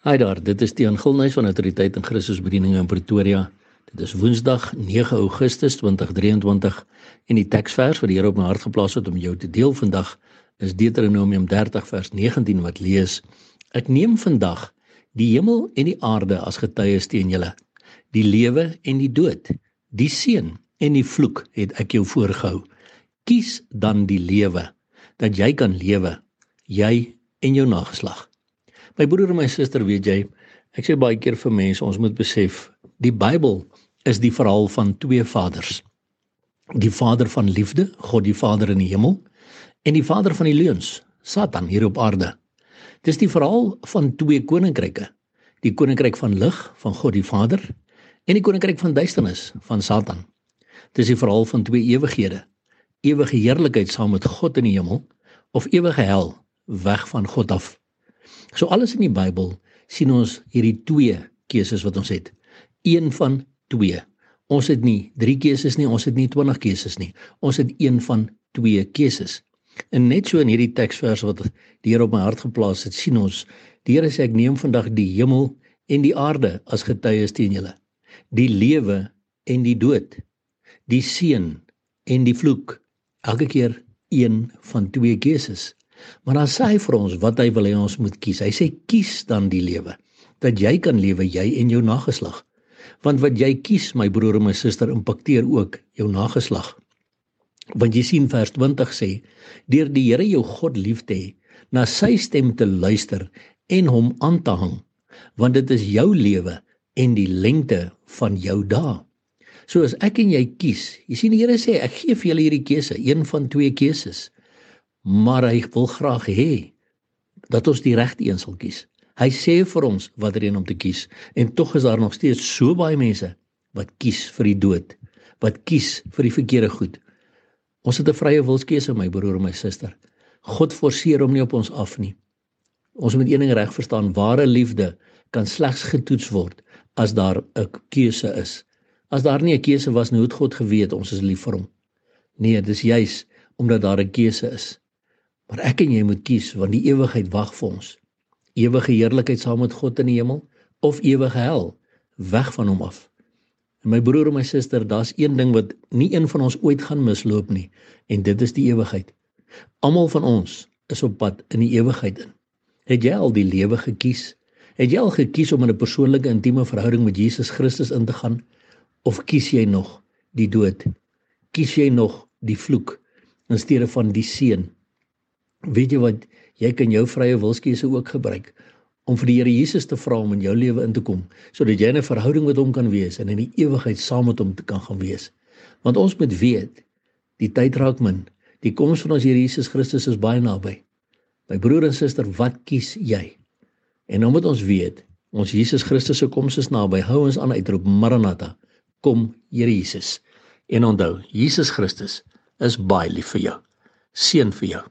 Hi daar, dit is Tiaan Gilnuys van Autoriteit en Christus Bediening in Pretoria. Dit is Woensdag 9 Augustus 2023 en die teksvers wat die Here op my hart geplaas het om jou te deel vandag is Deuteronomium 30 vers 19 wat lees: Ek neem vandag die hemel en die aarde as getuies teen julle, die lewe en die dood, die seën en die vloek het ek jou voorgehou. Kies dan die lewe dat jy kan lewe, jy en jou nageslag. My broer en my suster, weet jy, ek sê baie keer vir mense, ons moet besef, die Bybel is die verhaal van twee vaders. Die Vader van liefde, God die Vader in die hemel, en die Vader van die leuns, Satan hier op aarde. Dis die verhaal van twee koninkryke. Die koninkryk van lig van God die Vader en die koninkryk van duisternis van Satan. Dis die verhaal van twee ewighede. Ewige heerlikheid saam met God in die hemel of ewige hel weg van God af. So alles in die Bybel sien ons hierdie twee keuses wat ons het. Een van twee. Ons het nie 3 keuses nie, ons het nie 20 keuses nie. Ons het een van twee keuses. En net so in hierdie teksvers wat die Here op my hart geplaas het, sien ons die Here sê ek neem vandag die hemel en die aarde as getuies teen julle. Die lewe en die dood. Die seën en die vloek. Elke keer een van twee keuses. Maar dan sê hy vir ons wat hy wil hê ons moet kies. Hy sê kies dan die lewe dat jy kan lewe jy en jou nageslag. Want wat jy kies, my broer en my suster, impakteer ook jou nageslag. Want jy sien vers 20 sê: Deur die Here jou God lief te hê, na sy stem te luister en hom aan te hang, want dit is jou lewe en die lengte van jou dae. So as ek en jy kies, jy sien die Here sê ek gee vir julle hierdie keuse, een van twee keuses maar hy wil graag hê dat ons die regte een sal kies. Hy sê vir ons watter een om te kies en tog is daar nog steeds so baie mense wat kies vir die dood, wat kies vir die verkeerde goed. Ons het 'n vrye wilskeuse my broer en my suster. God forceer hom nie op ons af nie. Ons moet een ding reg verstaan, ware liefde kan slegs getoets word as daar 'n keuse is. As daar nie 'n keuse was nie, hoe het God geweet ons is lief vir hom? Nee, dis juis omdat daar 'n keuse is. Maar ek en jy moet kies want die ewigheid wag vir ons. Ewige heerlikheid saam met God in die hemel of ewige hel weg van hom af. En my broer en my suster, daar's een ding wat nie een van ons ooit gaan misloop nie en dit is die ewigheid. Almal van ons is op pad in die ewigheid in. Het jy al die lewe gekies? Het jy al gekies om in 'n persoonlike intieme verhouding met Jesus Christus in te gaan of kies jy nog die dood? Kies jy nog die vloek in steede van die seën? Weet jy wat jy kan jou vrye wilskeuse ook gebruik om vir die Here Jesus te vra om in jou lewe in te kom sodat jy 'n verhouding met hom kan wees en in die ewigheid saam met hom te kan gaan wees. Want ons moet weet die tyd raak min. Die koms van ons Here Jesus Christus is baie naby. My broer en suster, wat kies jy? En nou moet ons weet, ons Jesus Christus se koms is naby. Hou ons aan uitroep Maranatha. Kom Here Jesus. En onthou, Jesus Christus is baie lief vir jou. Seën vir jou.